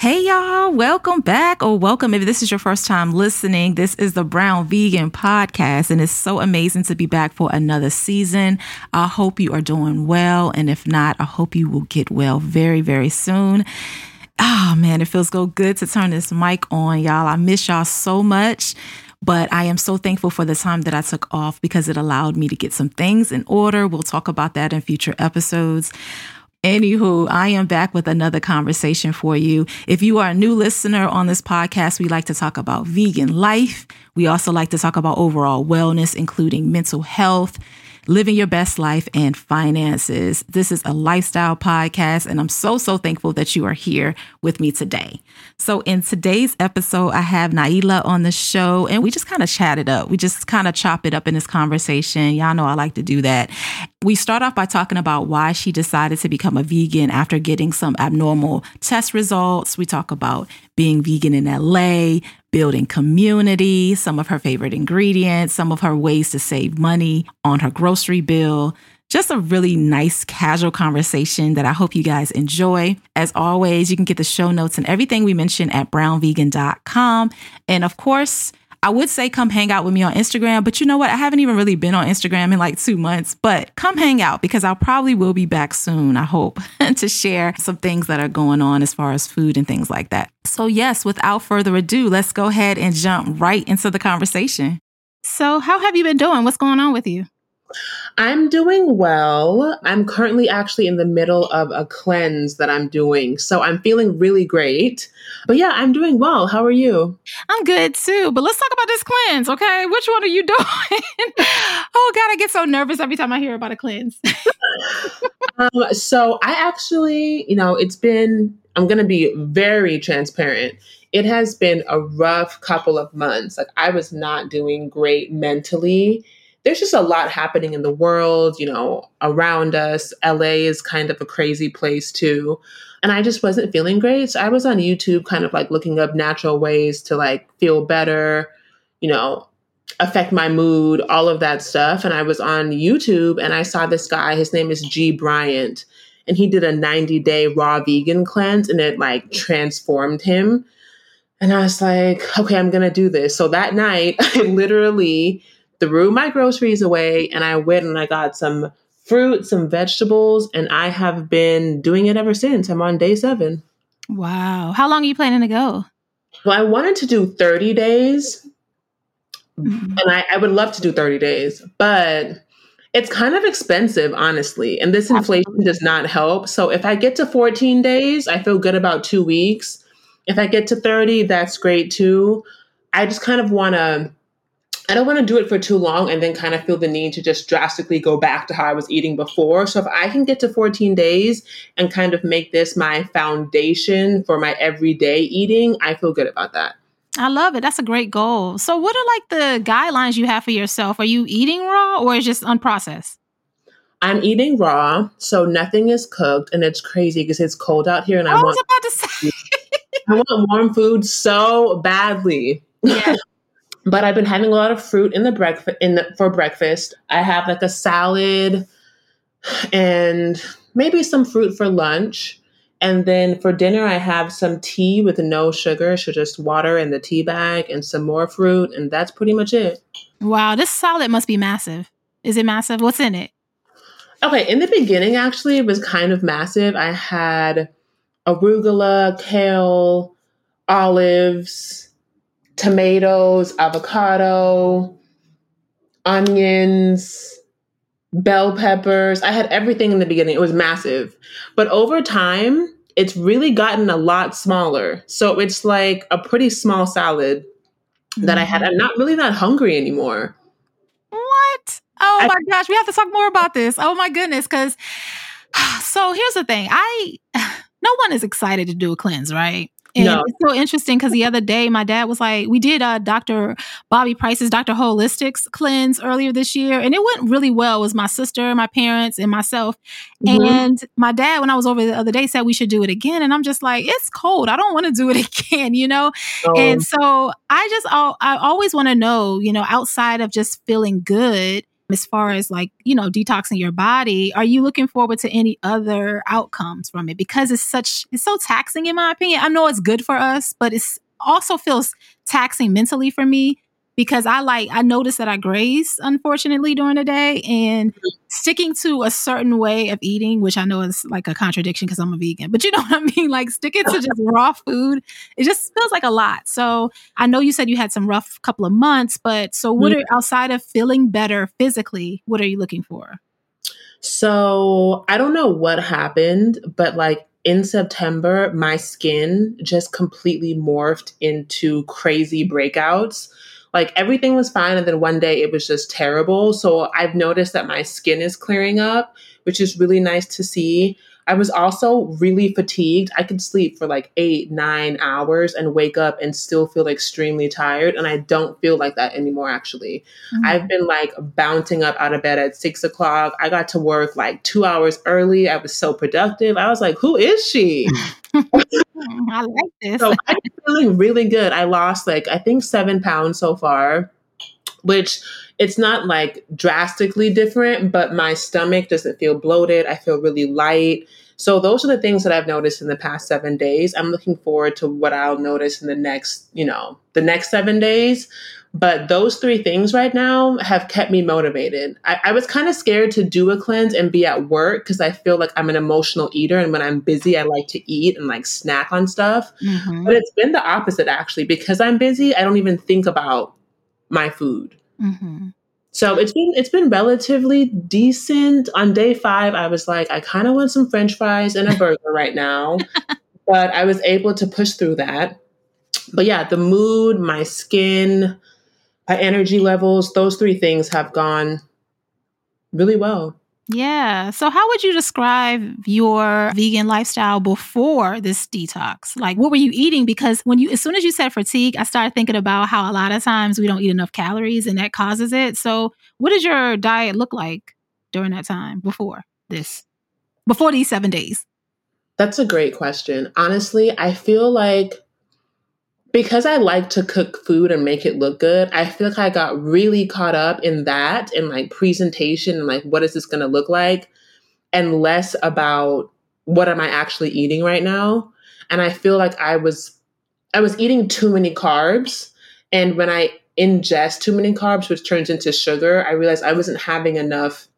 Hey y'all, welcome back or welcome if this is your first time listening. This is the Brown Vegan Podcast and it's so amazing to be back for another season. I hope you are doing well and if not, I hope you will get well very very soon. Oh man, it feels so good to turn this mic on, y'all. I miss y'all so much. But I am so thankful for the time that I took off because it allowed me to get some things in order. We'll talk about that in future episodes. Anywho, I am back with another conversation for you. If you are a new listener on this podcast, we like to talk about vegan life. We also like to talk about overall wellness, including mental health, living your best life, and finances. This is a lifestyle podcast, and I'm so, so thankful that you are here with me today. So, in today's episode, I have Nailah on the show, and we just kind of chat it up. We just kind of chop it up in this conversation. Y'all know I like to do that. We start off by talking about why she decided to become a vegan after getting some abnormal test results. We talk about being vegan in LA, building community, some of her favorite ingredients, some of her ways to save money on her grocery bill. Just a really nice, casual conversation that I hope you guys enjoy. As always, you can get the show notes and everything we mentioned at brownvegan.com. And of course, I would say come hang out with me on Instagram, but you know what? I haven't even really been on Instagram in like two months, but come hang out because I probably will be back soon, I hope, to share some things that are going on as far as food and things like that. So, yes, without further ado, let's go ahead and jump right into the conversation. So, how have you been doing? What's going on with you? I'm doing well. I'm currently actually in the middle of a cleanse that I'm doing. So I'm feeling really great. But yeah, I'm doing well. How are you? I'm good too. But let's talk about this cleanse, okay? Which one are you doing? oh, God, I get so nervous every time I hear about a cleanse. um, so I actually, you know, it's been, I'm going to be very transparent. It has been a rough couple of months. Like I was not doing great mentally there's just a lot happening in the world, you know, around us. LA is kind of a crazy place too. And I just wasn't feeling great. So I was on YouTube kind of like looking up natural ways to like feel better, you know, affect my mood, all of that stuff. And I was on YouTube and I saw this guy, his name is G Bryant, and he did a 90 day raw vegan cleanse and it like transformed him. And I was like, okay, I'm going to do this. So that night, I literally threw my groceries away and I went and I got some fruit, some vegetables, and I have been doing it ever since. I'm on day seven. Wow. How long are you planning to go? Well, I wanted to do 30 days. Mm-hmm. And I, I, would love to do 30 days, but it's kind of expensive, honestly. And this inflation does not help. So if I get to 14 days, I feel good about two weeks. If I get to 30, that's great too. I just kind of want to I don't want to do it for too long and then kind of feel the need to just drastically go back to how I was eating before. So if I can get to 14 days and kind of make this my foundation for my everyday eating, I feel good about that. I love it. That's a great goal. So what are like the guidelines you have for yourself? Are you eating raw or is just unprocessed? I'm eating raw, so nothing is cooked, and it's crazy because it's cold out here, and I, I want about to say. I want warm food so badly. Yeah. But I've been having a lot of fruit in the breakfast in the, for breakfast. I have like a salad and maybe some fruit for lunch. And then for dinner, I have some tea with no sugar, so just water in the tea bag and some more fruit, and that's pretty much it. Wow, this salad must be massive. Is it massive? What's in it? Okay, in the beginning, actually, it was kind of massive. I had arugula, kale, olives, tomatoes, avocado, onions, bell peppers. I had everything in the beginning. It was massive. But over time, it's really gotten a lot smaller. So it's like a pretty small salad that I had. I'm not really that hungry anymore. What? Oh my gosh, we have to talk more about this. Oh my goodness, because so here's the thing. I no one is excited to do a cleanse, right? And no. it's so interesting because the other day my dad was like, we did uh, Dr. Bobby Price's Dr. Holistics cleanse earlier this year, and it went really well. It was my sister, my parents, and myself. Mm-hmm. And my dad, when I was over the other day, said we should do it again. And I'm just like, it's cold. I don't want to do it again, you know? Oh. And so I just, I always want to know, you know, outside of just feeling good, as far as like, you know, detoxing your body, are you looking forward to any other outcomes from it? Because it's such, it's so taxing in my opinion. I know it's good for us, but it's also feels taxing mentally for me because I like I noticed that I graze unfortunately during the day and mm-hmm. sticking to a certain way of eating, which I know is like a contradiction because I'm a vegan, but you know what I mean? Like sticking to just raw food, it just feels like a lot. So I know you said you had some rough couple of months, but so what mm-hmm. are outside of feeling better physically, what are you looking for? So I don't know what happened, but like in September, my skin just completely morphed into crazy breakouts like everything was fine and then one day it was just terrible. So i've noticed that my skin is clearing up which is really nice to see. I was also really fatigued. I could sleep for like eight nine hours and wake up and still feel extremely tired and i don't feel like that anymore actually. Mm-hmm. i've been like bouncing up out of bed at six o'clock. I got to work like two hours early. I was so productive. I was like who is she I like this. So I'm feeling really good. I lost like I think seven pounds so far, which it's not like drastically different, but my stomach doesn't feel bloated. I feel really light. So those are the things that I've noticed in the past seven days. I'm looking forward to what I'll notice in the next, you know, the next seven days. But those three things right now have kept me motivated. I, I was kind of scared to do a cleanse and be at work because I feel like I'm an emotional eater. And when I'm busy, I like to eat and like snack on stuff. Mm-hmm. But it's been the opposite actually. Because I'm busy, I don't even think about my food. Mm-hmm. So it's been it's been relatively decent. On day five, I was like, I kind of want some French fries and a burger right now, but I was able to push through that. But yeah, the mood, my skin, Uh, energy levels, those three things have gone really well. Yeah. So, how would you describe your vegan lifestyle before this detox? Like, what were you eating? Because when you, as soon as you said fatigue, I started thinking about how a lot of times we don't eat enough calories and that causes it. So, what does your diet look like during that time before this, before these seven days? That's a great question. Honestly, I feel like because I like to cook food and make it look good, I feel like I got really caught up in that and like presentation and like what is this going to look like and less about what am I actually eating right now. And I feel like I was I was eating too many carbs and when I ingest too many carbs which turns into sugar, I realized I wasn't having enough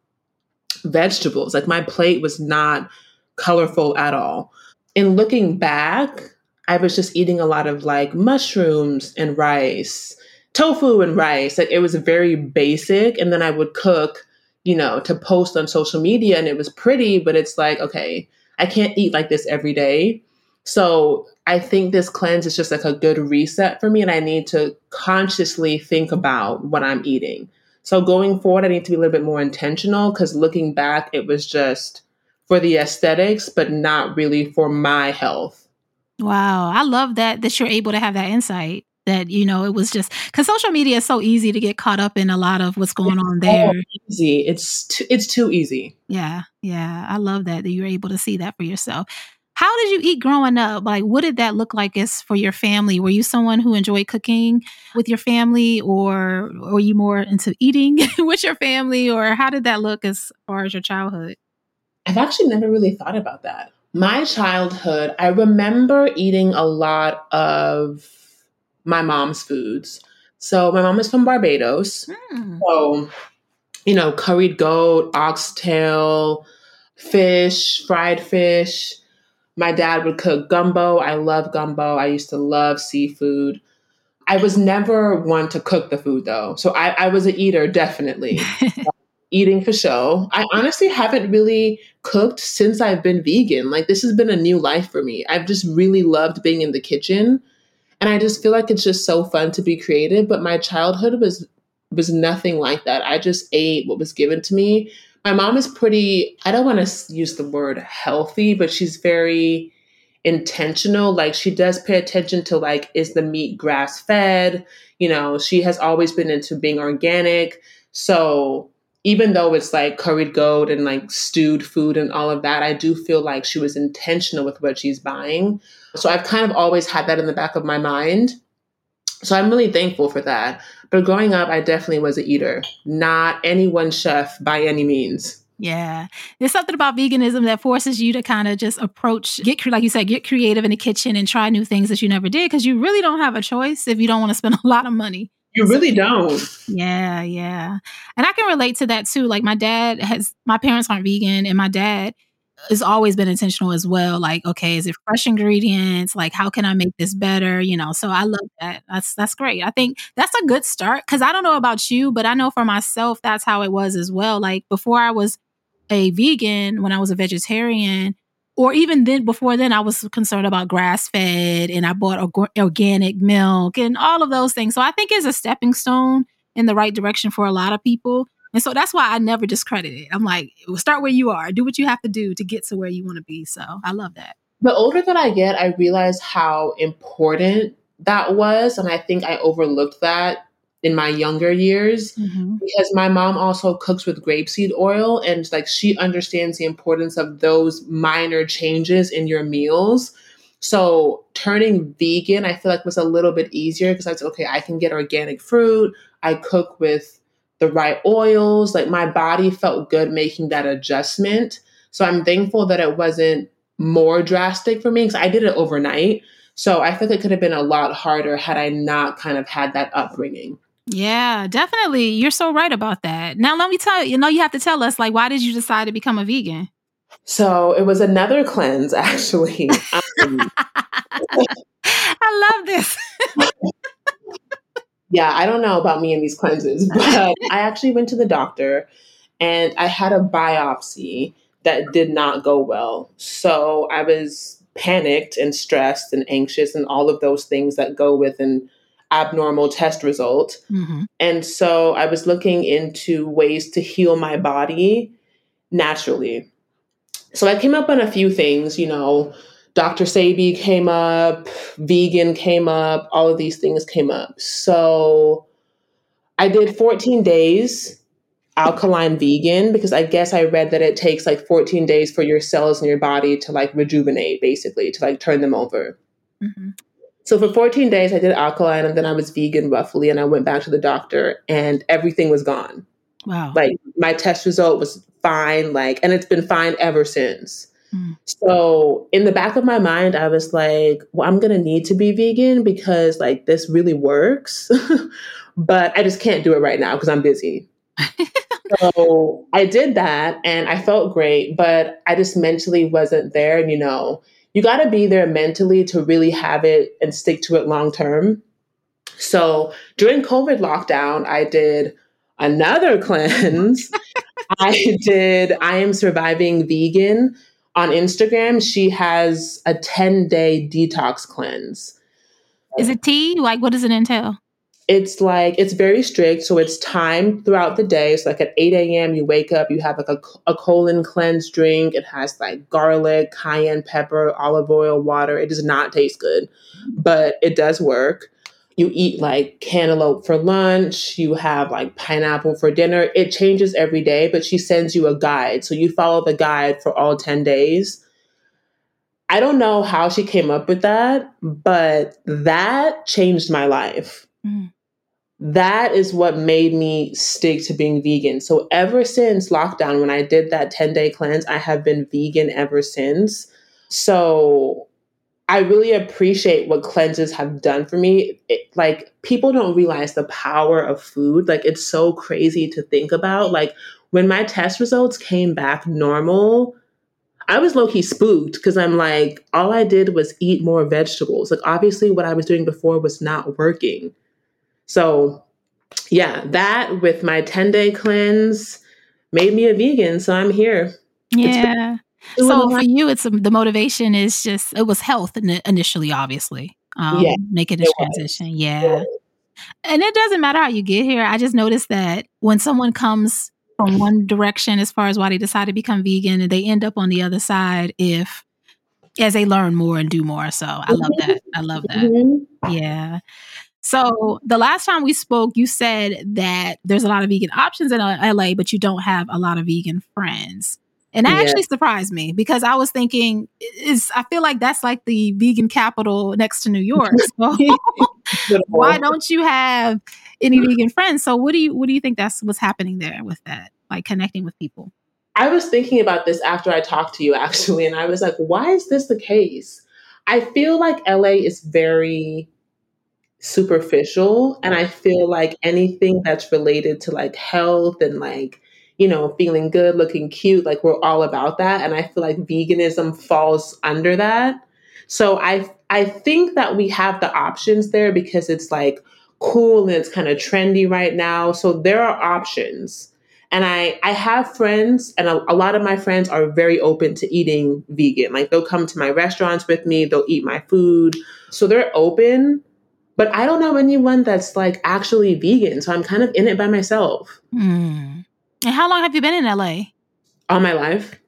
vegetables. Like my plate was not colorful at all. In looking back, I was just eating a lot of like mushrooms and rice, tofu and rice. Like it was very basic. And then I would cook, you know, to post on social media and it was pretty, but it's like, okay, I can't eat like this every day. So I think this cleanse is just like a good reset for me. And I need to consciously think about what I'm eating. So going forward, I need to be a little bit more intentional because looking back, it was just for the aesthetics, but not really for my health. Wow, I love that that you're able to have that insight. That you know, it was just because social media is so easy to get caught up in a lot of what's going it's on there. easy, it's too, it's too easy. Yeah, yeah, I love that that you're able to see that for yourself. How did you eat growing up? Like, what did that look like as for your family? Were you someone who enjoyed cooking with your family, or were you more into eating with your family, or how did that look as far as your childhood? I've actually never really thought about that my childhood, I remember eating a lot of my mom's foods. So my mom is from Barbados. Mm. So, you know, curried goat, oxtail, fish, fried fish. My dad would cook gumbo. I love gumbo. I used to love seafood. I was never one to cook the food though. So I, I was an eater, definitely. eating for show. I honestly haven't really cooked since I've been vegan. Like this has been a new life for me. I've just really loved being in the kitchen. And I just feel like it's just so fun to be creative, but my childhood was was nothing like that. I just ate what was given to me. My mom is pretty I don't want to use the word healthy, but she's very intentional. Like she does pay attention to like, is the meat grass fed? You know, she has always been into being organic. So even though it's like curried goat and like stewed food and all of that, I do feel like she was intentional with what she's buying. So I've kind of always had that in the back of my mind. So I'm really thankful for that. But growing up, I definitely was an eater, not any one chef by any means. Yeah. There's something about veganism that forces you to kind of just approach, get, like you said, get creative in the kitchen and try new things that you never did because you really don't have a choice if you don't want to spend a lot of money. You really don't. Yeah, yeah. And I can relate to that too. Like my dad has, my parents aren't vegan, and my dad has always been intentional as well. Like, okay, is it fresh ingredients? Like, how can I make this better? You know, so I love that. That's that's great. I think that's a good start because I don't know about you, but I know for myself that's how it was as well. Like before I was a vegan when I was a vegetarian, or even then before then, I was concerned about grass fed and I bought organic milk and all of those things. So I think it's a stepping stone in the right direction for a lot of people. And so that's why I never discredit it. I'm like, start where you are, do what you have to do to get to where you want to be. So I love that. The older that I get, I realize how important that was. And I think I overlooked that in my younger years mm-hmm. because my mom also cooks with grapeseed oil and like she understands the importance of those minor changes in your meals. So turning vegan, I feel like was a little bit easier because I was okay, I can get organic fruit. I cook with the right oils. Like my body felt good making that adjustment. So I'm thankful that it wasn't more drastic for me because I did it overnight. So I think it could have been a lot harder had I not kind of had that upbringing. Yeah, definitely. You're so right about that. Now, let me tell you, you know, you have to tell us, like, why did you decide to become a vegan? So it was another cleanse, actually. um, I love this. yeah, I don't know about me and these cleanses, but I actually went to the doctor and I had a biopsy that did not go well. So I was panicked and stressed and anxious and all of those things that go with an abnormal test result. Mm-hmm. And so I was looking into ways to heal my body naturally. So I came up on a few things, you know, Dr. Sebi came up, vegan came up, all of these things came up. So I did 14 days alkaline vegan because I guess I read that it takes like 14 days for your cells in your body to like rejuvenate, basically, to like turn them over. Mm-hmm. So for 14 days, I did alkaline and then I was vegan roughly. And I went back to the doctor and everything was gone. Wow. Like my test result was fine. Like, and it's been fine ever since. Mm. So in the back of my mind, I was like, well, I'm going to need to be vegan because like this really works. but I just can't do it right now because I'm busy. so I did that and I felt great, but I just mentally wasn't there. And, you know, you got to be there mentally to really have it and stick to it long term. So during COVID lockdown, I did another cleanse. I did I am surviving vegan on Instagram. She has a 10 day detox cleanse. Is it tea? Like, what does it entail? It's like it's very strict so it's time throughout the day. So like at 8 a.m you wake up you have like a, a colon cleanse drink. It has like garlic cayenne pepper olive oil water. It does not taste good but it does work. You eat like cantaloupe for lunch. You have like pineapple for dinner. It changes every day but she sends you a guide. So you follow the guide for all 10 days. I don't know how she came up with that but that changed my life. Mm that is what made me stick to being vegan. So ever since lockdown, when I did that 10 day cleanse, I have been vegan ever since. So I really appreciate what cleanses have done for me. It, like people don't realize the power of food. Like it's so crazy to think about. Like when my test results came back normal, I was low key spooked because I'm like, all I did was eat more vegetables. Like obviously what I was doing before was not working. So, yeah, that with my 10 day cleanse made me a vegan. So I'm here. Yeah. So for you, it's um, the motivation is just, it was health initially, obviously. Um, yeah, making this transition. Yeah. yeah. And it doesn't matter how you get here. I just noticed that when someone comes from one direction as far as why they decide to become vegan and they end up on the other side, if as they learn more and do more. So I love that. I love that. Mm-hmm. Yeah. So the last time we spoke, you said that there's a lot of vegan options in LA, but you don't have a lot of vegan friends. And that yeah. actually surprised me because I was thinking is I feel like that's like the vegan capital next to New York. So why don't you have any vegan friends? So what do you what do you think that's what's happening there with that? Like connecting with people? I was thinking about this after I talked to you actually and I was like why is this the case? I feel like LA is very superficial and I feel like anything that's related to like health and like you know, feeling good, looking cute. Like we're all about that. And I feel like veganism falls under that. So I I think that we have the options there because it's like cool and it's kind of trendy right now. So there are options. And I I have friends and a, a lot of my friends are very open to eating vegan. Like they'll come to my restaurants with me, they'll eat my food. So they're open, but I don't know anyone that's like actually vegan. So I'm kind of in it by myself. Mm. And how long have you been in LA? All my life.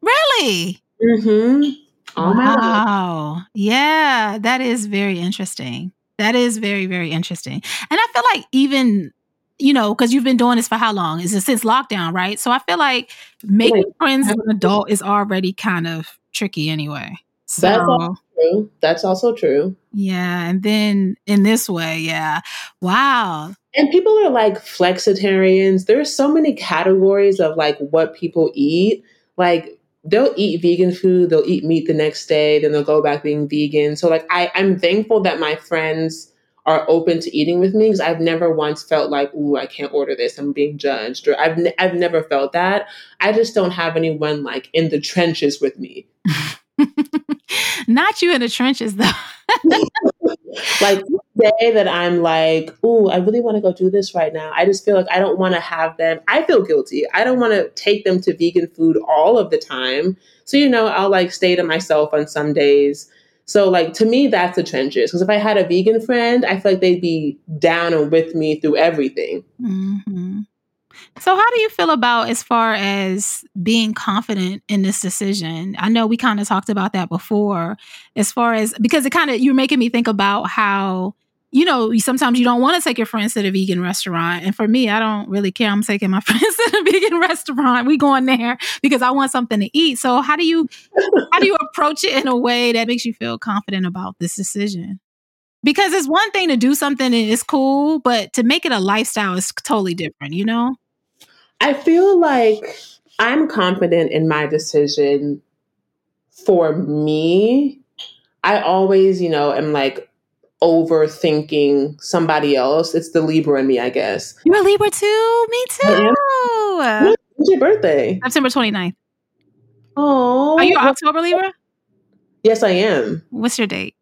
Really? Mm-hmm. All wow. Yeah, that is very interesting. That is very, very interesting. And I feel like even, you know, because you've been doing this for how long? Is it since lockdown, right? So I feel like making friends as an adult is already kind of tricky anyway. So, true. That's also true. Yeah. And then in this way, yeah. Wow. And people are like flexitarians. There's so many categories of like what people eat. Like they'll eat vegan food, they'll eat meat the next day, then they'll go back being vegan. So like I, I'm thankful that my friends are open to eating with me because I've never once felt like, ooh, I can't order this. I'm being judged. Or I've, n- I've never felt that. I just don't have anyone like in the trenches with me. Not you in the trenches though. like day that I'm like, ooh, I really want to go do this right now. I just feel like I don't want to have them. I feel guilty. I don't want to take them to vegan food all of the time. So, you know, I'll like stay to myself on some days. So, like, to me, that's the trenches. Because if I had a vegan friend, I feel like they'd be down and with me through everything. Mm-hmm. So, how do you feel about as far as being confident in this decision? I know we kind of talked about that before, as far as because it kind of you're making me think about how you know sometimes you don't want to take your friends to the vegan restaurant, and for me, I don't really care. I'm taking my friends to the vegan restaurant. We going there because I want something to eat. So, how do you how do you approach it in a way that makes you feel confident about this decision? Because it's one thing to do something and it's cool, but to make it a lifestyle is totally different, you know? I feel like I'm confident in my decision for me. I always, you know, am like overthinking somebody else. It's the Libra in me, I guess. You're a Libra too? Me too. When's your birthday? September 29th. Oh. Are you October Libra? Yes, I am. What's your date?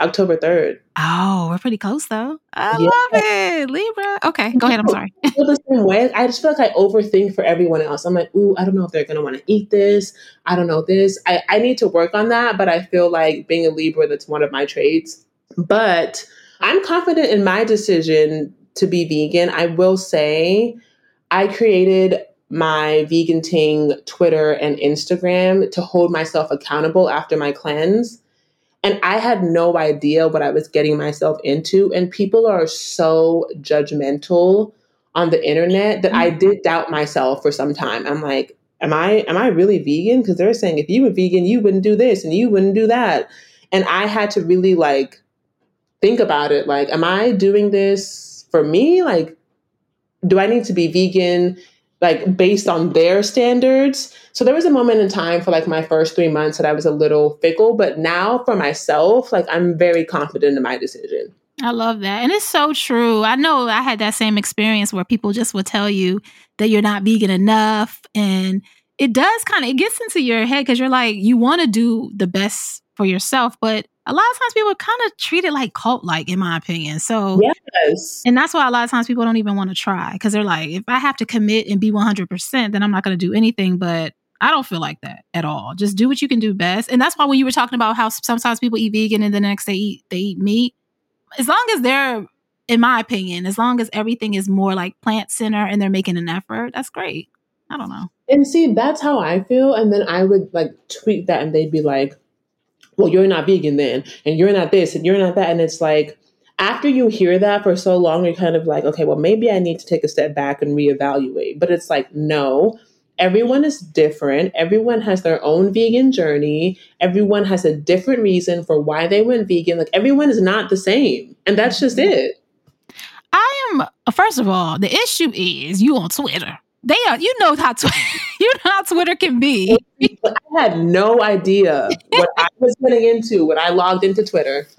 October 3rd. Oh, we're pretty close though. I yeah. love it. Libra. Okay, go ahead. I'm sorry. I feel the same way. I just feel like I overthink for everyone else. I'm like, ooh, I don't know if they're gonna want to eat this. I don't know this. I, I need to work on that, but I feel like being a Libra, that's one of my traits. But I'm confident in my decision to be vegan. I will say I created my vegan ting Twitter and Instagram to hold myself accountable after my cleanse and I had no idea what I was getting myself into. And people are so judgmental on the internet that I did mm-hmm. doubt myself for some time. I'm like, am I am I really vegan? Because they're saying if you were vegan, you wouldn't do this and you wouldn't do that. And I had to really like think about it. Like, am I doing this for me? Like, do I need to be vegan like based on their standards. So there was a moment in time for like my first three months that I was a little fickle, but now for myself, like I'm very confident in my decision. I love that. And it's so true. I know I had that same experience where people just would tell you that you're not vegan enough. And it does kind of, it gets into your head because you're like, you want to do the best for yourself, but a lot of times people kind of treat it like cult like in my opinion so yes. and that's why a lot of times people don't even want to try because they're like if i have to commit and be 100% then i'm not going to do anything but i don't feel like that at all just do what you can do best and that's why when you were talking about how sometimes people eat vegan and the next they eat they eat meat as long as they're in my opinion as long as everything is more like plant center and they're making an effort that's great. I don't know. And see that's how i feel and then i would like tweet that and they'd be like well, you're not vegan then, and you're not this, and you're not that. And it's like, after you hear that for so long, you're kind of like, okay, well, maybe I need to take a step back and reevaluate. But it's like, no, everyone is different. Everyone has their own vegan journey. Everyone has a different reason for why they went vegan. Like, everyone is not the same. And that's just it. I am, first of all, the issue is you on Twitter. They are, you know how Twitter, you know how Twitter can be. I had no idea what I was getting into when I logged into Twitter.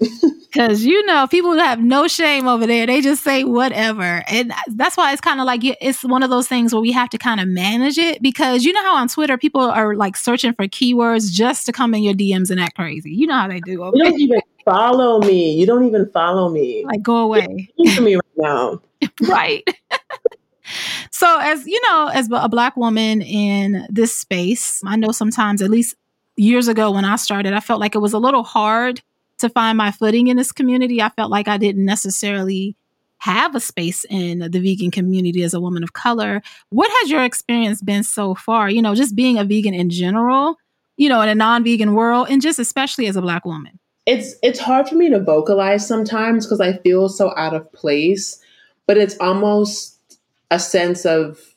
Because you know, people have no shame over there. They just say whatever, and that's why it's kind of like it's one of those things where we have to kind of manage it. Because you know how on Twitter people are like searching for keywords just to come in your DMs and act crazy. You know how they do. Okay? You don't even follow me. You don't even follow me. Like go away. For me right now. right. So, as you know, as a black woman in this space, I know sometimes, at least years ago when I started, I felt like it was a little hard to find my footing in this community. I felt like I didn't necessarily have a space in the vegan community as a woman of color. What has your experience been so far? You know, just being a vegan in general, you know, in a non-vegan world and just especially as a black woman. It's it's hard for me to vocalize sometimes because I feel so out of place, but it's almost a sense of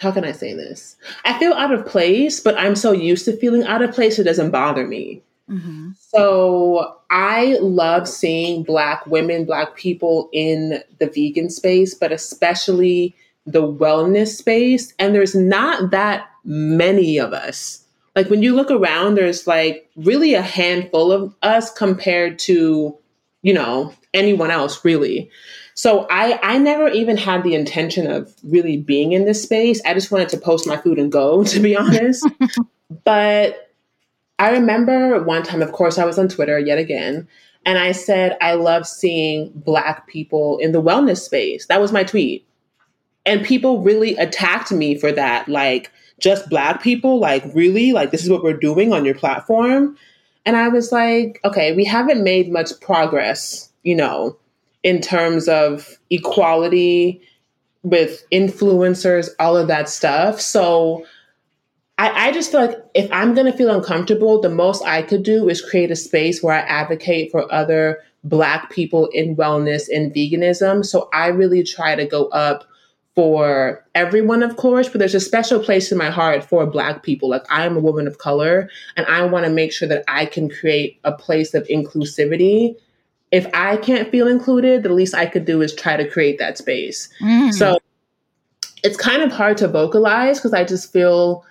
how can I say this? I feel out of place, but I'm so used to feeling out of place, it doesn't bother me. Mm-hmm. So I love seeing Black women, Black people in the vegan space, but especially the wellness space. And there's not that many of us. Like when you look around, there's like really a handful of us compared to, you know, anyone else, really. So I I never even had the intention of really being in this space. I just wanted to post my food and go, to be honest. but I remember one time, of course, I was on Twitter yet again, and I said I love seeing black people in the wellness space. That was my tweet. And people really attacked me for that. Like, just black people? Like, really? Like, this is what we're doing on your platform? And I was like, okay, we haven't made much progress, you know, in terms of equality with influencers, all of that stuff. So I, I just feel like if I'm going to feel uncomfortable, the most I could do is create a space where I advocate for other Black people in wellness and veganism. So I really try to go up for everyone, of course, but there's a special place in my heart for Black people. Like I am a woman of color, and I want to make sure that I can create a place of inclusivity if I can't feel included, the least I could do is try to create that space. Mm. So it's kind of hard to vocalize because I just feel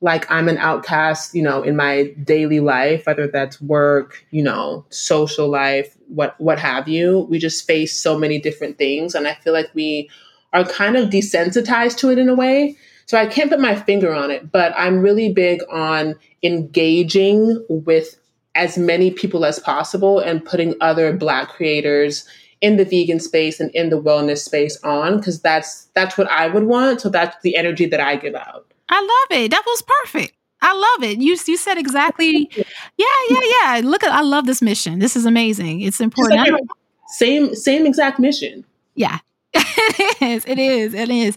like I'm an outcast, you know, in my daily life, whether that's work, you know, social life, what what have you. We just face so many different things and I feel like we are kind of desensitized to it in a way. So I can't put my finger on it, but I'm really big on engaging with as many people as possible and putting other black creators in the vegan space and in the wellness space on because that's that's what I would want. So that's the energy that I give out. I love it. That was perfect. I love it. You you said exactly. Yeah, yeah, yeah. Look at I love this mission. This is amazing. It's important. Like same same exact mission. Yeah. it is. It is. It is.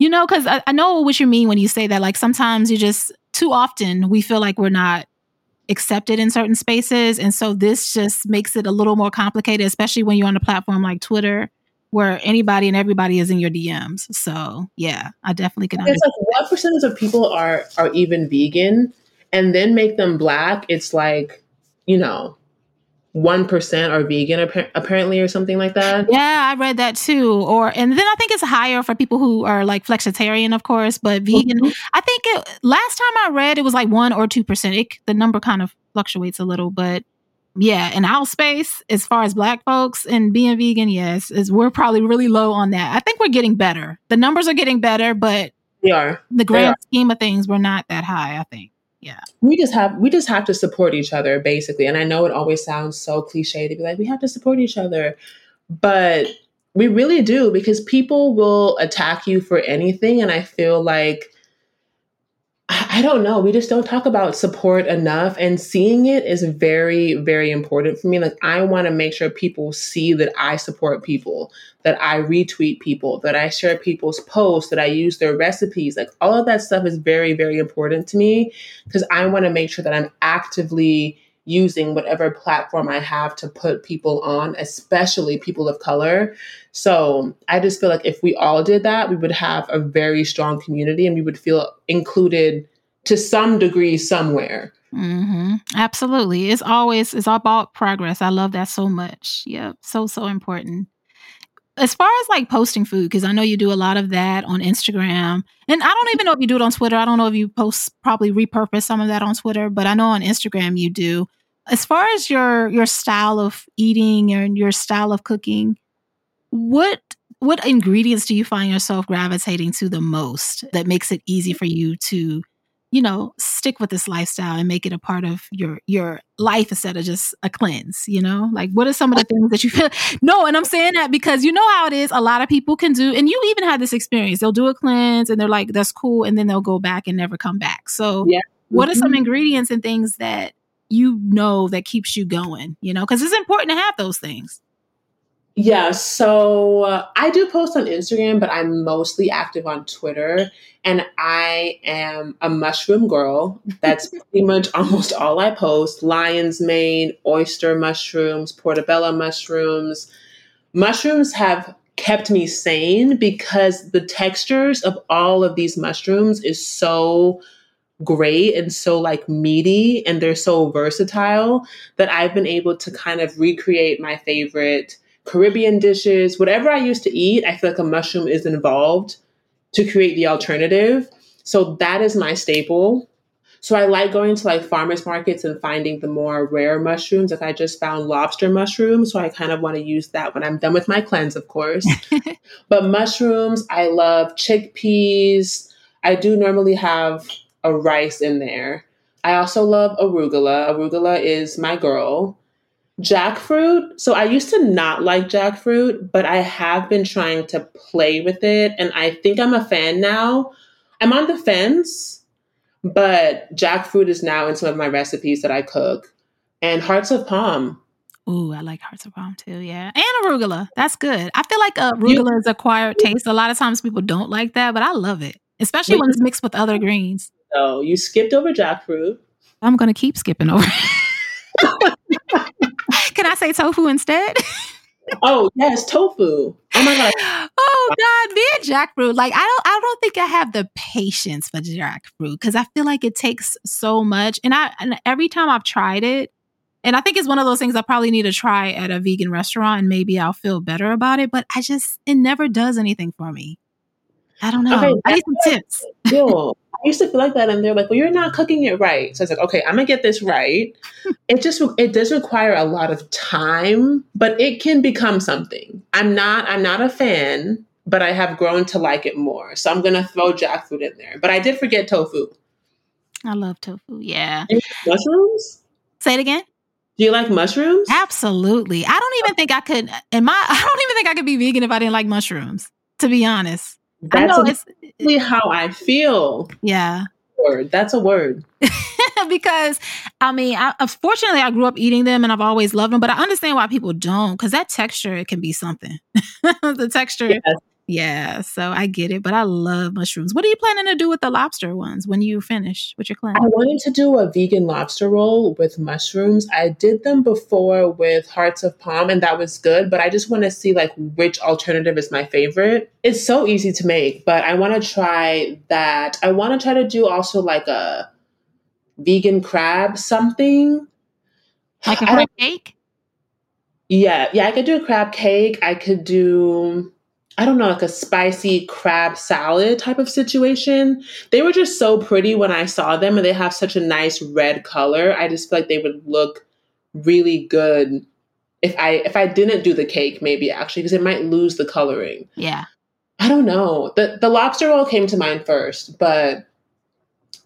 You know, because I, I know what you mean when you say that. Like sometimes you just, too often, we feel like we're not accepted in certain spaces. And so this just makes it a little more complicated, especially when you're on a platform like Twitter where anybody and everybody is in your DMs. So yeah, I definitely can. It's like what percentage of people are are even vegan, and then make them black? It's like you know 1% are vegan apparently or something like that? Yeah i read that too. Or and then i think it's higher for people who are like flexitarian of course but vegan mm-hmm. i think it, last time i read it was like 1 or 2% the number kind of fluctuates a little but yeah in our space as far as black folks and being vegan yes is we're probably really low on that. I think we're getting better. The numbers are getting better but we are. the grand scheme of things we're not that high i think Yeah. We just have we just have to support each other basically. And I know it always sounds so cliche to be like we have to support each other, but we really do because people will attack you for anything and I feel like I don't know. We just don't talk about support enough. And seeing it is very, very important for me. Like, I want to make sure people see that I support people, that I retweet people, that I share people's posts, that I use their recipes. Like, all of that stuff is very, very important to me because I want to make sure that I'm actively using whatever platform I have to put people on, especially people of color. So I just feel like if we all did that, we would have a very strong community and we would feel included to some degree somewhere. Mm-hmm. Absolutely. It's always, it's all about progress. I love that so much. Yep. So, so important as far as like posting food, because I know you do a lot of that on Instagram, and I don't even know if you do it on Twitter. I don't know if you post probably repurpose some of that on Twitter, but I know on Instagram you do. As far as your your style of eating and your style of cooking, what what ingredients do you find yourself gravitating to the most that makes it easy for you to you know stick with this lifestyle and make it a part of your your life instead of just a cleanse you know? Like what are some of the things that you feel no and i'm saying that because you know how it is a lot of people can do and you even had this experience they'll do a cleanse and they're like that's cool and then they'll go back and never come back. So yeah. what are some mm-hmm. ingredients and things that you know that keeps you going you know? Because it's important to have those things yeah, so uh, I do post on Instagram, but I'm mostly active on Twitter. And I am a mushroom girl. That's pretty much almost all I post lion's mane, oyster mushrooms, portobello mushrooms. Mushrooms have kept me sane because the textures of all of these mushrooms is so great and so like meaty and they're so versatile that I've been able to kind of recreate my favorite Caribbean dishes, whatever I used to eat, I feel like a mushroom is involved to create the alternative. So that is my staple. So I like going to like farmers markets and finding the more rare mushrooms. Like I just found lobster mushrooms, so I kind of want to use that when I'm done with my cleanse, of course. but mushrooms, I love chickpeas. I do normally have a rice in there. I also love arugula. Arugula is my girl jackfruit. So I used to not like jackfruit, but I have been trying to play with it and I think I'm a fan now. I'm on the fence, but jackfruit is now in some of my recipes that I cook. And hearts of palm. Ooh, I like hearts of palm too. Yeah. And arugula. That's good. I feel like uh, arugula is acquired taste. A lot of times people don't like that, but I love it, especially when it's mixed with other greens. So you skipped over jackfruit. I'm going to keep skipping over. Can I say tofu instead? oh yes, tofu. Oh my god. Oh god, me and jackfruit. Like I don't I don't think I have the patience for jackfruit because I feel like it takes so much. And I and every time I've tried it, and I think it's one of those things I probably need to try at a vegan restaurant and maybe I'll feel better about it. But I just it never does anything for me. I don't know. Okay, I need some tips. I used to feel like that, and they're like, "Well, you're not cooking it right." So I was like, "Okay, I'm gonna get this right." it just it does require a lot of time, but it can become something. I'm not I'm not a fan, but I have grown to like it more. So I'm gonna throw jackfruit in there. But I did forget tofu. I love tofu. Yeah. Mushrooms. Say it again. Do you like mushrooms? Absolutely. I don't even think I could. In my, I don't even think I could be vegan if I didn't like mushrooms. To be honest. That's I know exactly how I feel. Yeah. Word. That's a word. because I mean, I, unfortunately, I grew up eating them and I've always loved them, but I understand why people don't because that texture it can be something. the texture, yes. Yeah, so I get it, but I love mushrooms. What are you planning to do with the lobster ones when you finish with your class? I wanted to do a vegan lobster roll with mushrooms. I did them before with hearts of palm and that was good, but I just want to see like which alternative is my favorite. It's so easy to make, but I want to try that. I want to try to do also like a vegan crab something. Like a crab cake? Yeah, yeah, I could do a crab cake. I could do I don't know, like a spicy crab salad type of situation. They were just so pretty when I saw them and they have such a nice red color. I just feel like they would look really good if I if I didn't do the cake maybe actually because it might lose the coloring. Yeah. I don't know. The the lobster roll came to mind first, but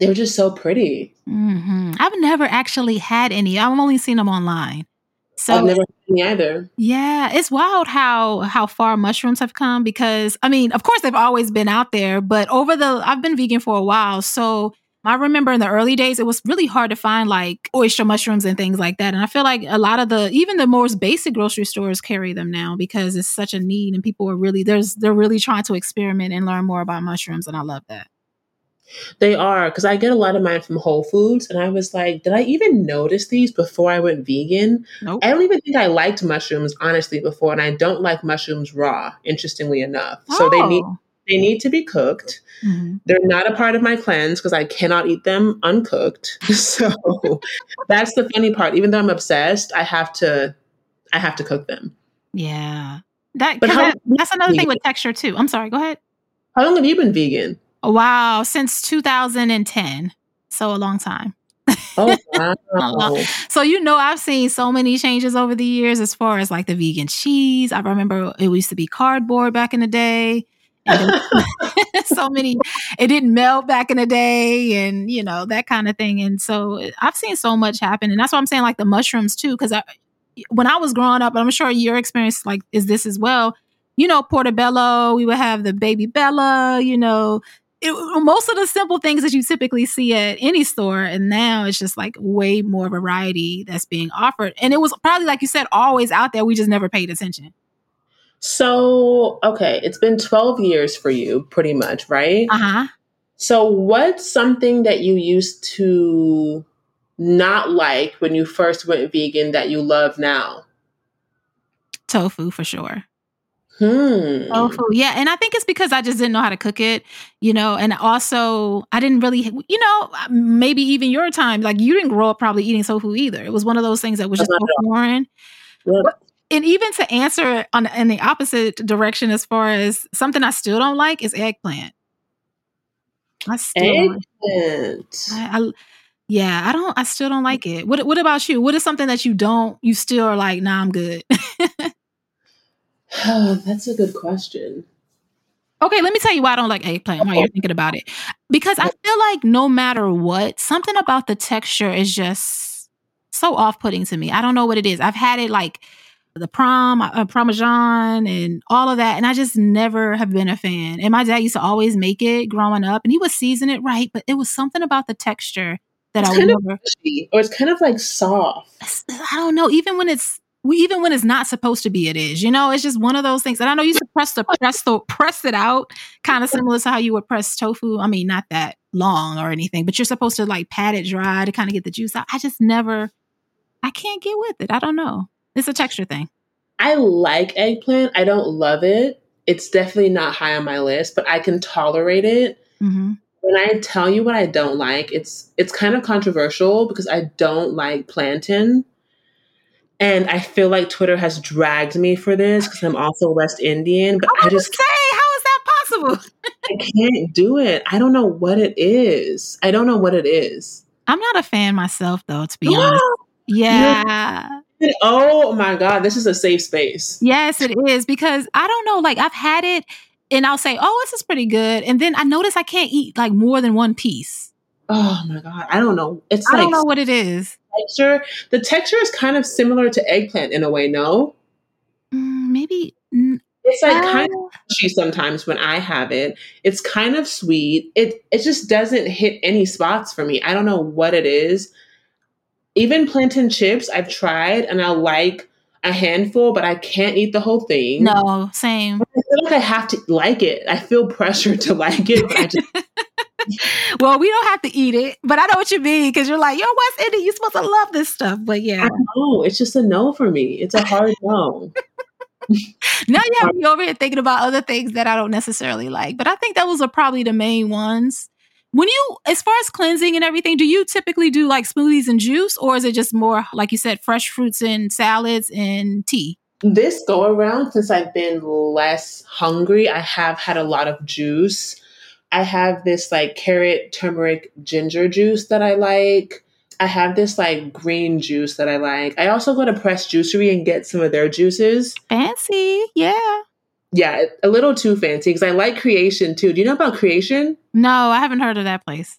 they were just so pretty. hmm I've never actually had any. I've only seen them online. So I've never any either. Yeah, it's wild how how far mushrooms have come because I mean, of course they've always been out there, but over the I've been vegan for a while, so I remember in the early days it was really hard to find like oyster mushrooms and things like that. And I feel like a lot of the even the most basic grocery stores carry them now because it's such a need and people are really there's they're really trying to experiment and learn more about mushrooms and I love that. They are because I get a lot of mine from Whole Foods, and I was like, did I even notice these before I went vegan? Nope. I don't even think I liked mushrooms honestly before, and I don't like mushrooms raw. Interestingly enough, so they need Oh. they need to be cooked. Mhm. They're not a part of my cleanse because I cannot eat them uncooked. So that's the funny part. Even though I'm obsessed, I have to I have to cook them. Yeah. That, But how- that that's another thing with texture too. I'm sorry, go ahead. How long have you been vegan? Wow, since 2010. So a long time. Oh wow. So you know I've seen so many changes over the years as far as like the vegan cheese. I remember it used to be cardboard back in the day. And so many it didn't melt back in the day and you know that kind of thing. And so I've seen so much happen. And that's why I'm saying like the mushrooms too, because I when I was growing up, I'm sure your experience like is this as well. You know, portobello, we would have the baby Bella, you know, it, most of the simple things that you typically see at any store and now it's just like way more variety that's being offered. And it was probably like you said always out there. We just never paid attention. So, okay, it's been 12 years for you, pretty much, right? uh-huh. So, what's something that you used to not like when you first went vegan that you love now? tofu for sure Hmm. tofu yeah and i think it's because i just didn't know how to cook it you know and also i didn't really you know maybe even your time like you didn't grow up probably eating tofu either it was one of those things that was just so foreign Yep. and even to answer on in the opposite direction as far as something I still don't like is eggplant. I still don't like- Eggplant. I, I- yeah, I don't I still don't like it. What what about you? What is something that you don't you still are like, nah, I'm good. Oh, that's a good question. okay, let me tell you why I don't like eggplant while you're thinking about it. Because I feel like no matter what, something about the texture is just so off-putting to me. I don't know what it is. I've had it like the prom, uh, parmesan, and all of that, and I just never have been a fan. And my dad used to always make it growing up, and he would season it right, but it was something about the texture that It's I would kind of never. or it's kind of like soft. I don't know. Even when it's even when it's not supposed to be, it is. You know, it's just one of those things. And I know you used to press the press the press it out, kind of similar to how you would press tofu. I mean, not that long or anything, but you're supposed to like pat it dry to kind of get the juice out. I just never. I can't get with it. I don't know. It's a texture thing. I like eggplant. I don't love it. It's definitely not high on my list, but I can tolerate it. hmm When I tell you what I don't like, it's it's kind of controversial because I don't like plantain. And I feel like Twitter has dragged me for this because I'm also West Indian, but I I just say, how is that possible? I can't do it. I don't know what it is. I don't know what it is. I'm not a fan myself, though. To be honest, yeah. oh my god, this is a safe space. Yes, it is because I don't know. Like I've had it, and I'll say, "Oh, this is pretty good," and then I notice I can't eat like more than one piece. Oh my god, I don't know. It's I like don't know what it is. texture. The texture is kind of similar to eggplant in a way. No, Mm, maybe. mm, it's like kind of uh, mushy sometimes when I have it. It's kind of sweet. It it just doesn't hit any spots for me. I don't know what it is. Even plantain chips, I've tried and I like a handful, but I can't eat the whole thing. no, same. I feel like I have to like it. I feel pressured to like it, but I just well, we don't have to eat it, but I know what you mean because you're like, you're West Indian, you're supposed to love this stuff. But yeah, I know. It's just a no for me. It's a hard no. now you have me over here thinking about other things that I don't necessarily like. But I think those are probably the main ones. When you, as far as cleansing and everything, do you typically do like smoothies and juice, or is it just more like you said, fresh fruits and salads and tea? This go around, since I've been less hungry, I have had a lot of juice. I have this like carrot, turmeric, ginger juice that I like. I have this like green juice that I like. I also go to Press Juicery and get some of their juices. Fancy, yeah. Yeah, a little too fancy because I like Kreation too. Do you know about Kreation? No, I haven't heard of that place.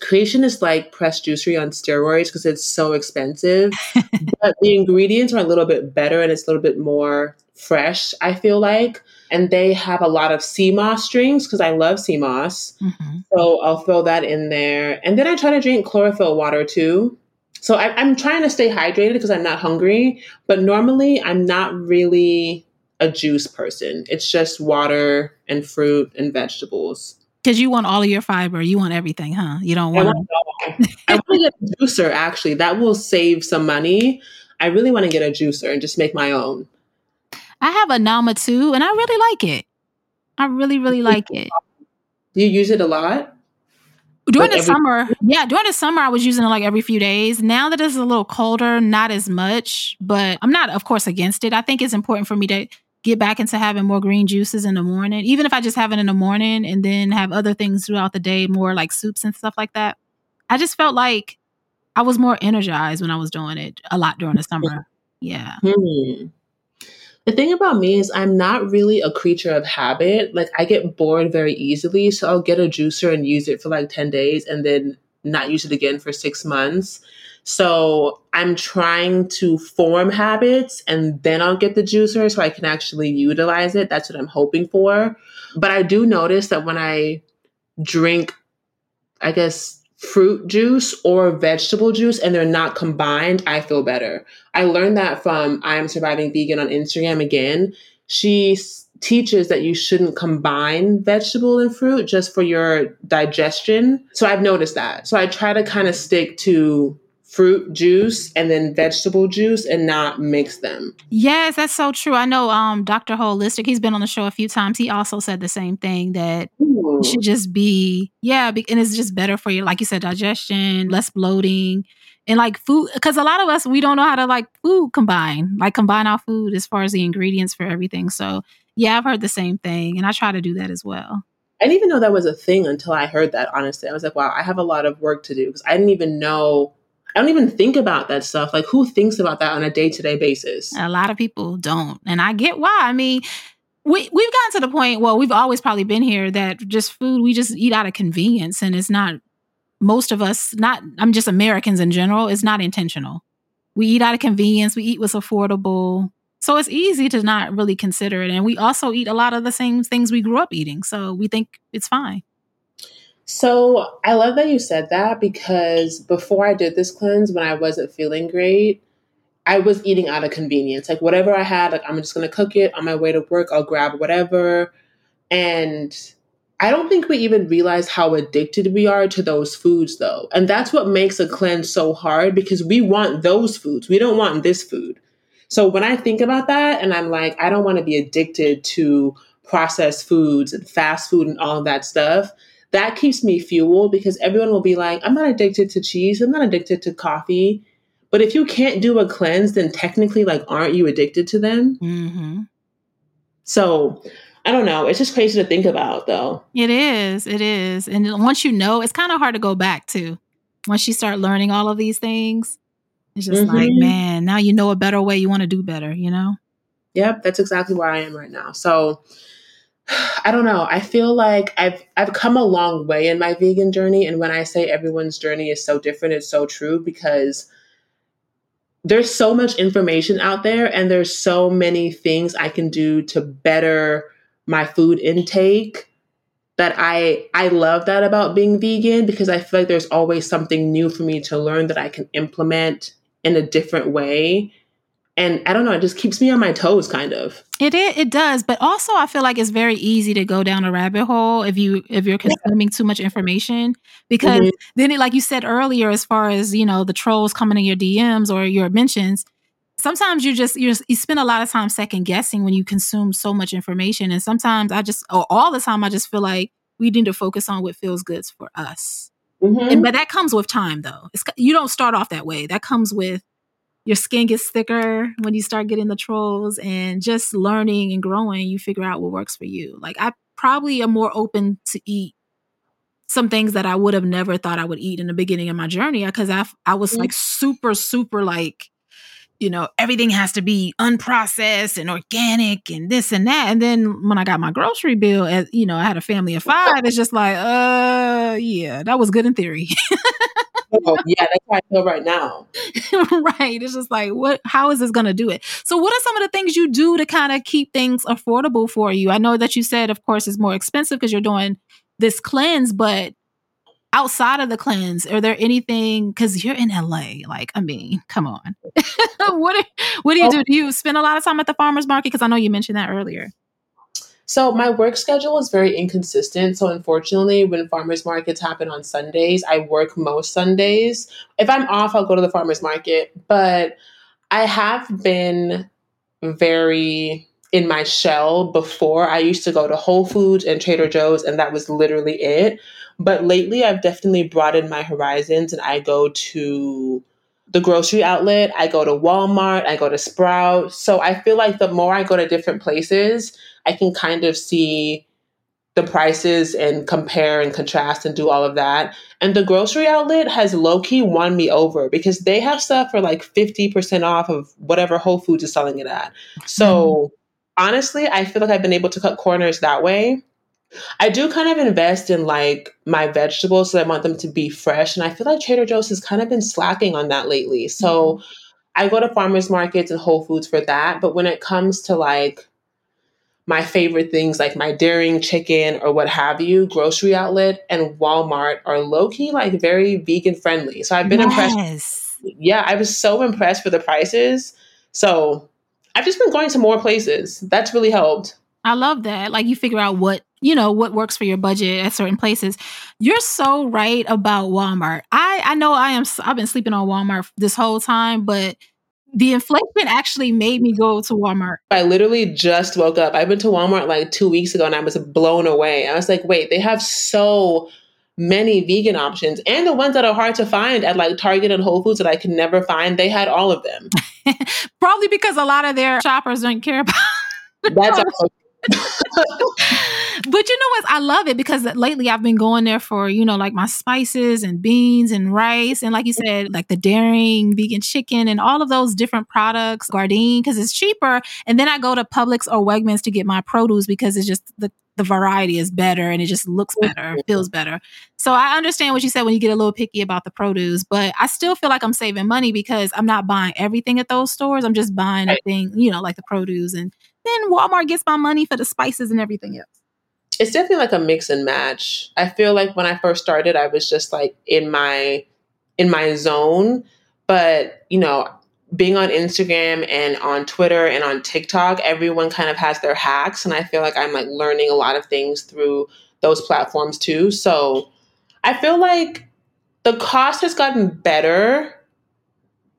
Kreation is like Press juicery on steroids because it's so expensive. but the ingredients are a little bit better and it's a little bit more fresh, I feel like. And they have a lot of sea moss drinks because I love sea moss. Mm-hmm. So I'll throw that in there. And then I try to drink chlorophyll water too. So I, am trying to stay hydrated because I'm not hungry. But normally I'm not really a juice person. It's just water and fruit and vegetables. Because you want all of your fiber, you want everything, huh? You don't want. I want, I want to get a juicer. Actually, that will save some money. I really want to get a juicer and just make my own. I have a Nama too, and I really like it. I really, really like it. Do you use it a lot? During like the summer, yeah, during the summer, I was using it like every few days. Now that it's a little colder, not as much, but I'm not, of course, against it. I think it's important for me to get back into having more green juices in the morning, even if I just have it in the morning and then have other things throughout the day, more like soups and stuff like that. I just felt like I was more energized when I was doing it a lot during the summer. Yeah. Hmm. The thing about me is I'm not really a creature of habit. Like I get bored very easily, so I'll get a juicer and use it for like 10 days and then not use it again for 6 months. So I'm trying to form habits and then I'll get the juicer so I can actually utilize it. That's what I'm hoping for. But I do notice that when I drink, I guess, fruit juice or vegetable juice and they're not combined, I feel better. I learned that from I am surviving vegan on Instagram again. She teaches that you shouldn't combine vegetable and fruit just for your digestion. So I've noticed that. So I try to kind of stick to fruit juice and then vegetable juice and not mix them. Yes, that's so true. I know um Dr. Holistic, he's been on the show a few times. He also said the same thing that Ooh. should just be yeah, be, and it's just better for you like you said digestion, less bloating. And like food cuz a lot of us we don't know how to like food combine, like combine our food as far as the ingredients for everything. So, yeah, I've heard the same thing and I try to do that as well. I didn't even know that was a thing until I heard that honestly. I was like, wow, I have a lot of work to do because I didn't even know I don't even think about that stuff. Like, who thinks about that on a day to day basis? A lot of people don't. And I get why. I mean, we, we've gotten to the point, well, we've always probably been here that just food, we just eat out of convenience. And it's not, most of us, not, I'm just Americans in general, it's not intentional. We eat out of convenience, we eat what's affordable. So it's easy to not really consider it. And we also eat a lot of the same things we grew up eating. So we think it's fine. So I love that you said that because before I did this cleanse, when I wasn't feeling great, I was eating out of convenience. Like whatever I had, like I'm just gonna cook it on my way to work, I'll grab whatever. And I don't think we even realize how addicted we are to those foods though. And that's what makes a cleanse so hard because we want those foods. We don't want this food. So when I think about that and I'm like, I don't want to be addicted to processed foods and fast food and all that stuff, that keeps me fueled because everyone will be like, I'm not addicted to cheese, I'm not addicted to coffee. But if you can't do a cleanse, then technically, like, aren't you addicted to them? Mm-hmm. So I don't know. It's just crazy to think about, though. It is. It is. And once you know, it's kind of hard to go back to. Once you start learning all of these things, it's just mm-hmm. like, man, now you know a better way. You want to do better, you know? Yep, that's exactly where I am right now. So I don't know. I feel like I've I've come a long way in my vegan journey and when I say everyone's journey is so different it's so true because there's so much information out there and there's so many things I can do to better my food intake that I I love that about being vegan because I feel like there's always something new for me to learn that I can implement in a different way and I don't know, it just keeps me on my toes, kind of. It it does, but also I feel like it's very easy to go down a rabbit hole if you if you're consuming too much information because mm-hmm. then, it, like you said earlier, as far as you know, the trolls coming in your DMs or your mentions, sometimes you just you you spend a lot of time second guessing when you consume so much information, and sometimes I just or all the time I just feel like we need to focus on what feels good for us. Mm-hmm. And, but that comes with time, though. It's, you don't start off that way. That comes with your skin gets thicker when you start getting the trolls and just learning and growing, you figure out what works for you. Like I probably am more open to eat some things that I would have never thought I would eat in the beginning of my journey because I I was like super super like you know, everything has to be unprocessed and organic and this and that. And then when I got my grocery bill, as you know, I had a family of five. It's just like, uh, yeah, that was good in theory. oh, yeah, that's how I feel right now. right. It's just like, what? How is this going to do it? So, what are some of the things you do to kind of keep things affordable for you? I know that you said, of course, it's more expensive because you're doing this cleanse, but outside of the cleanse, are there anything? Because you're in LA, like I mean, come on. what what do you do? Do you spend a lot of time at the farmers market? Because I know you mentioned that earlier. So my work schedule is very inconsistent. So unfortunately, when farmers markets happen on Sundays, I work most Sundays. If I'm off, I'll go to the farmers market. But I have been very in my shell before. I used to go to Whole Foods and Trader Joe's, and that was literally it. But lately, I've definitely broadened my horizons and I go to the grocery outlet, I go to Walmart, I go to Sprout. So I feel like the more I go to different places, I can kind of see the prices and compare and contrast and do all of that. And the grocery outlet has low key won me over because they have stuff for like 50% off of whatever Whole Foods is selling it at. So mm-hmm. honestly, I feel like I've been able to cut corners that way. I do kind of invest in like my vegetables so I want them to be fresh. And I feel like Trader Joe's has kind of been slacking on that lately. So mm-hmm. I go to farmers markets and Whole Foods for that. But when it comes to like my favorite things like my daring chicken or what have you, grocery outlet and Walmart are low key like very vegan friendly. So I've been yes. impressed. Yeah, I was so impressed with the prices. So I've just been going to more places. That's really helped. I love that. Like you figure out what you know what works for your budget at certain places you're so right about walmart i i know i am i've been sleeping on walmart this whole time but the inflation actually made me go to walmart. I literally just woke up. I've been to walmart like two weeks ago and i was blown away. I was like wait they have so many vegan options and the ones that are hard to find at like target and whole foods that i could never find they had all of them. Probably because a lot of their shoppers don't care about that's but you know what? I love it because lately I've been going there for, you know, like my spices and beans and rice. And like you said, like the daring vegan chicken and all of those different products, Gardein, because it's cheaper. And then I go to Publix or Wegmans to get my produce because it's just the the variety is better and it just looks better, feels better. So I understand what you said when you get a little picky about the produce, but I still feel like I'm saving money because I'm not buying everything at those stores. I'm just buying a thing, you know, like the produce and then Walmart gets my money for the spices and everything else it's definitely like a mix and match. I feel like when I first started, I was just like in my in my zone, but you know, being on Instagram and on Twitter and on TikTok, everyone kind of has their hacks, and I feel like I'm like learning a lot of things through those platforms too. So I feel like the cost has gotten better.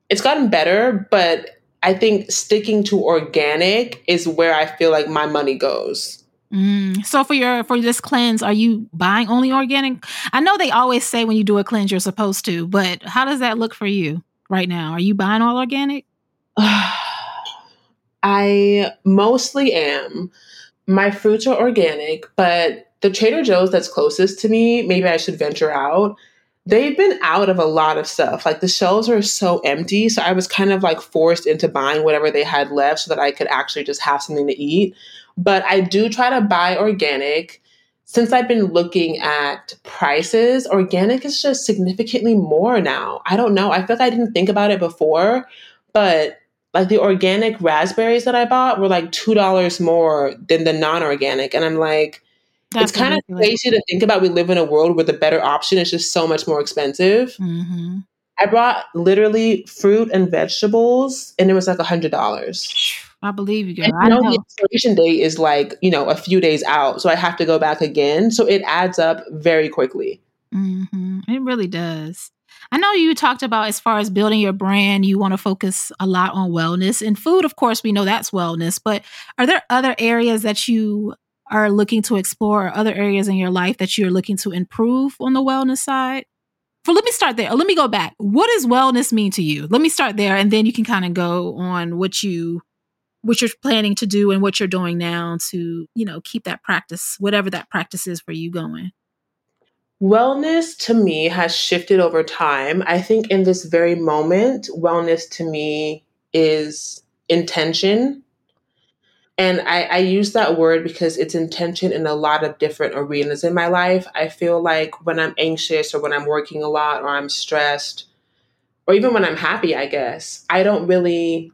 It's gotten better, but I think sticking to organic is where I feel like my money goes. Mm. So for your for this cleanse, are you buying only organic? I know they always say when you do a cleanse you're supposed to, but how does that look for you right now? Are you buying all organic? I mostly am. My fruits are organic, but the Trader Joe's that's closest to me, maybe I should venture out. They've been out of a lot of stuff. Like the shelves are so empty. So I was kind of like forced into buying whatever they had left so that I could actually just have something to eat. But I do try to buy organic. Since I've been looking at prices, organic is just significantly more now. I don't know. I feel like I didn't think about it before, but like the organic raspberries that I bought were like $2 more than the non organic. And I'm like, That's it's kind of crazy to think about. We live in a world where the better option is just so much more expensive. Mm-hmm. I brought literally fruit and vegetables, and it was like a hundred dollars. I believe you, girl. You know, know, the expiration date is like, you know, a few days out. So I have to go back again. So it adds up very quickly. Mm-hmm. It really does. I know you talked about as far as building your brand, you want to focus a lot on wellness and food. Of course, we know that's wellness, but are there other areas that you are looking to explore, or other areas in your life that you're looking to improve on the wellness side? For let me start there. Let me go back. What does wellness mean to you? Let me start there, and then you can kind of go on what you what you're planning to do and what you're doing now to you know keep that practice whatever that practice is for you going wellness to me has shifted over time i think in this very moment wellness to me is intention. And I, I use that word because it's intention in a lot of different arenas in my life. I feel like when I'm anxious or when I'm working a lot or I'm stressed, or even when I'm happy, I guess, I don't really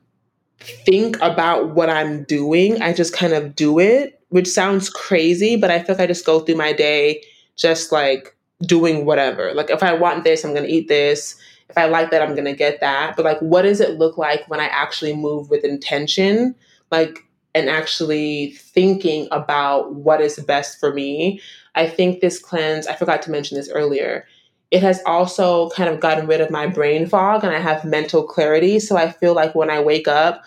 think about what I'm doing. I just kind of do it, which sounds crazy, but I feel like I just go through my day just like doing whatever. Like if I want this, I'm going to eat this. If I like that, I'm going to get that. But like, what does it look like when I actually move with intention? Like, and actually thinking about what is best for me. I think this cleanse, I forgot to mention this earlier, it has also kind of gotten rid of my brain fog and I have mental clarity. So I feel like when I wake up,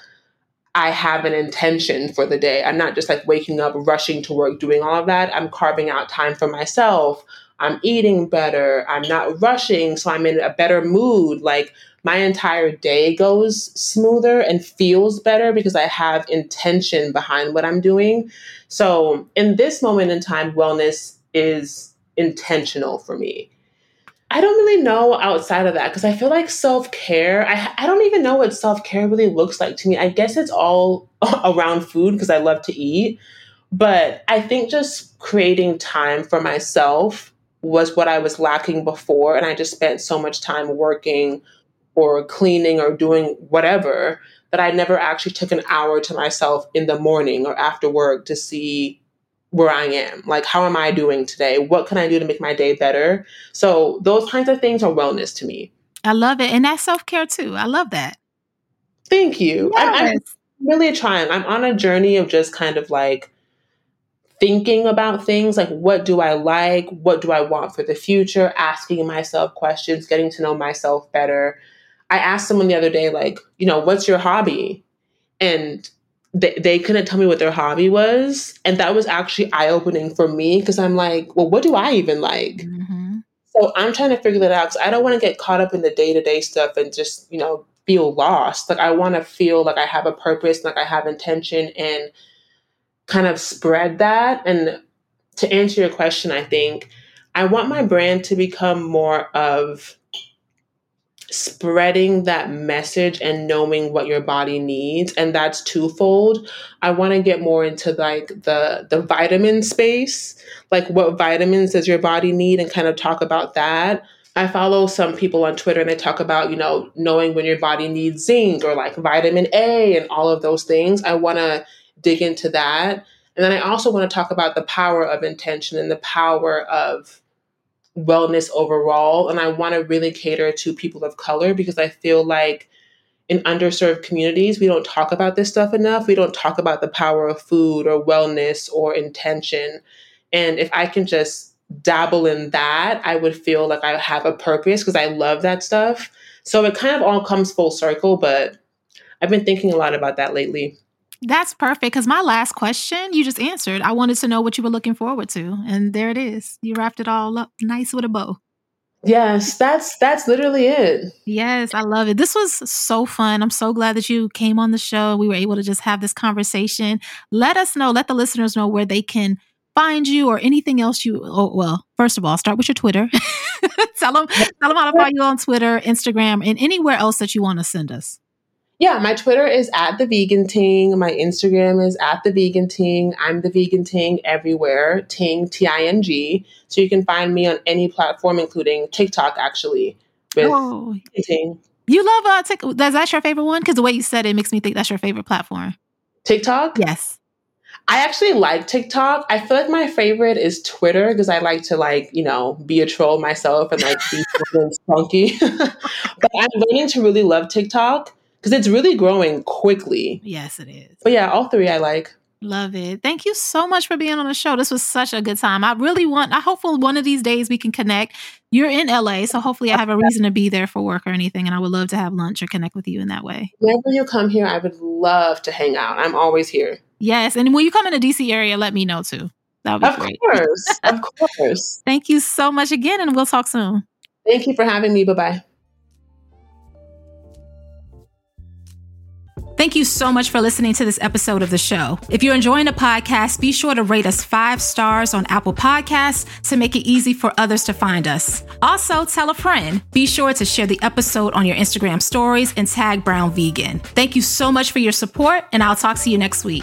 I have an intention for the day. I'm not just like waking up, rushing to work, doing all of that. I'm carving out time for myself. I'm eating better. I'm not rushing. So I'm in a better mood. Like my entire day goes smoother and feels better because I have intention behind what I'm doing. So in this moment in time, wellness is intentional for me. I don't really know outside of that because I feel like self care, I, I don't even know what self care really looks like to me. I guess it's all around food because I love to eat. But I think just creating time for myself was what I was lacking before. And I just spent so much time working or cleaning or doing whatever that I never actually took an hour to myself in the morning or after work to see where I am. Like, how am I doing today? What can I do to make my day better? So, those kinds of things are wellness to me. I love it. And that's self care too. I love that. Thank you. Yes. I'm, I'm really trying. I'm on a journey of just kind of like thinking about things like what do I like? What do I want for the future? Asking myself questions, getting to know myself better. I asked someone the other day, like, you know, what's your hobby? And they, they couldn't tell me what their hobby was. And that was actually eye opening for me because I'm like, well, what do I even like? Mm-hmm. So I'm trying to figure that out because I don't want to get caught up in the day to day stuff and just, you know, feel lost. Like I want to feel like I have a purpose, like I have intention and kind of spread that. And to answer your question, I think I want my brand to become more of spreading that message and knowing what your body needs and that's twofold. I want to get more into like the the vitamin space like what vitamins does your body need and kind of talk about that. I follow some people on twitter and they talk about you know knowing when your body needs zinc or like vitamin a and all of those things. I want to dig into that. And then i also want to talk about the power of intention and the power of wellness overall. And I want to really cater to people of color because I feel like in underserved communities, we don't talk about this stuff enough. We don't talk about the power of food or wellness or intention. And if I can just dabble in that, I would feel like I have a purpose because I love that stuff. So it kind of all comes full circle, but I've been thinking a lot about that lately. That's perfect because my last question you just answered. I wanted to know what you were looking forward to, and there it is. You wrapped it all up nice with a bow. Yes, that's that's literally it. Yes, I love it. This was so fun. I'm so glad that you came on the show. We were able to just have this conversation. Let us know, let the listeners know where they can find you or anything else you oh well, first of all, start with your Twitter. tell them tell them how to find you on Twitter, Instagram, and anywhere else that you want to send us. Yeah, my Twitter is at the vegan ting. My Instagram is at the vegan ting. I'm the vegan ting everywhere. Ting T I N G. So you can find me on any platform, including TikTok, actually. With oh. Ting. You love uh TikTok. Is that your favorite one? Because the way you said it makes me think that's your favorite platform. TikTok? Yes. I actually like TikTok. I feel like my favorite is Twitter because I like to like, you know, be a troll myself and like be funky. but I'm learning to really love TikTok because it's really growing quickly. Yes, it is. But yeah, all three I like. Love it. Thank you so much for being on the show. This was such a good time. I really want, I hope one of these days we can connect. You're in LA, so hopefully I have a reason to be there for work or anything. And I would love to have lunch or connect with you in that way. Whenever you come here, I would love to hang out. I'm always here. Yes. And when you come in the DC area, let me know too. That would be of great. Course, of course. Thank you so much again, and we'll talk soon. Thank you for having me. Bye bye. Thank you so much for listening to this episode of the show. If you're enjoying the podcast, be sure to rate us five stars on Apple Podcasts to make it easy for others to find us. Also, tell a friend. Be sure to share the episode on your Instagram stories and tag Brown Vegan. Thank you so much for your support, and I'll talk to you next week.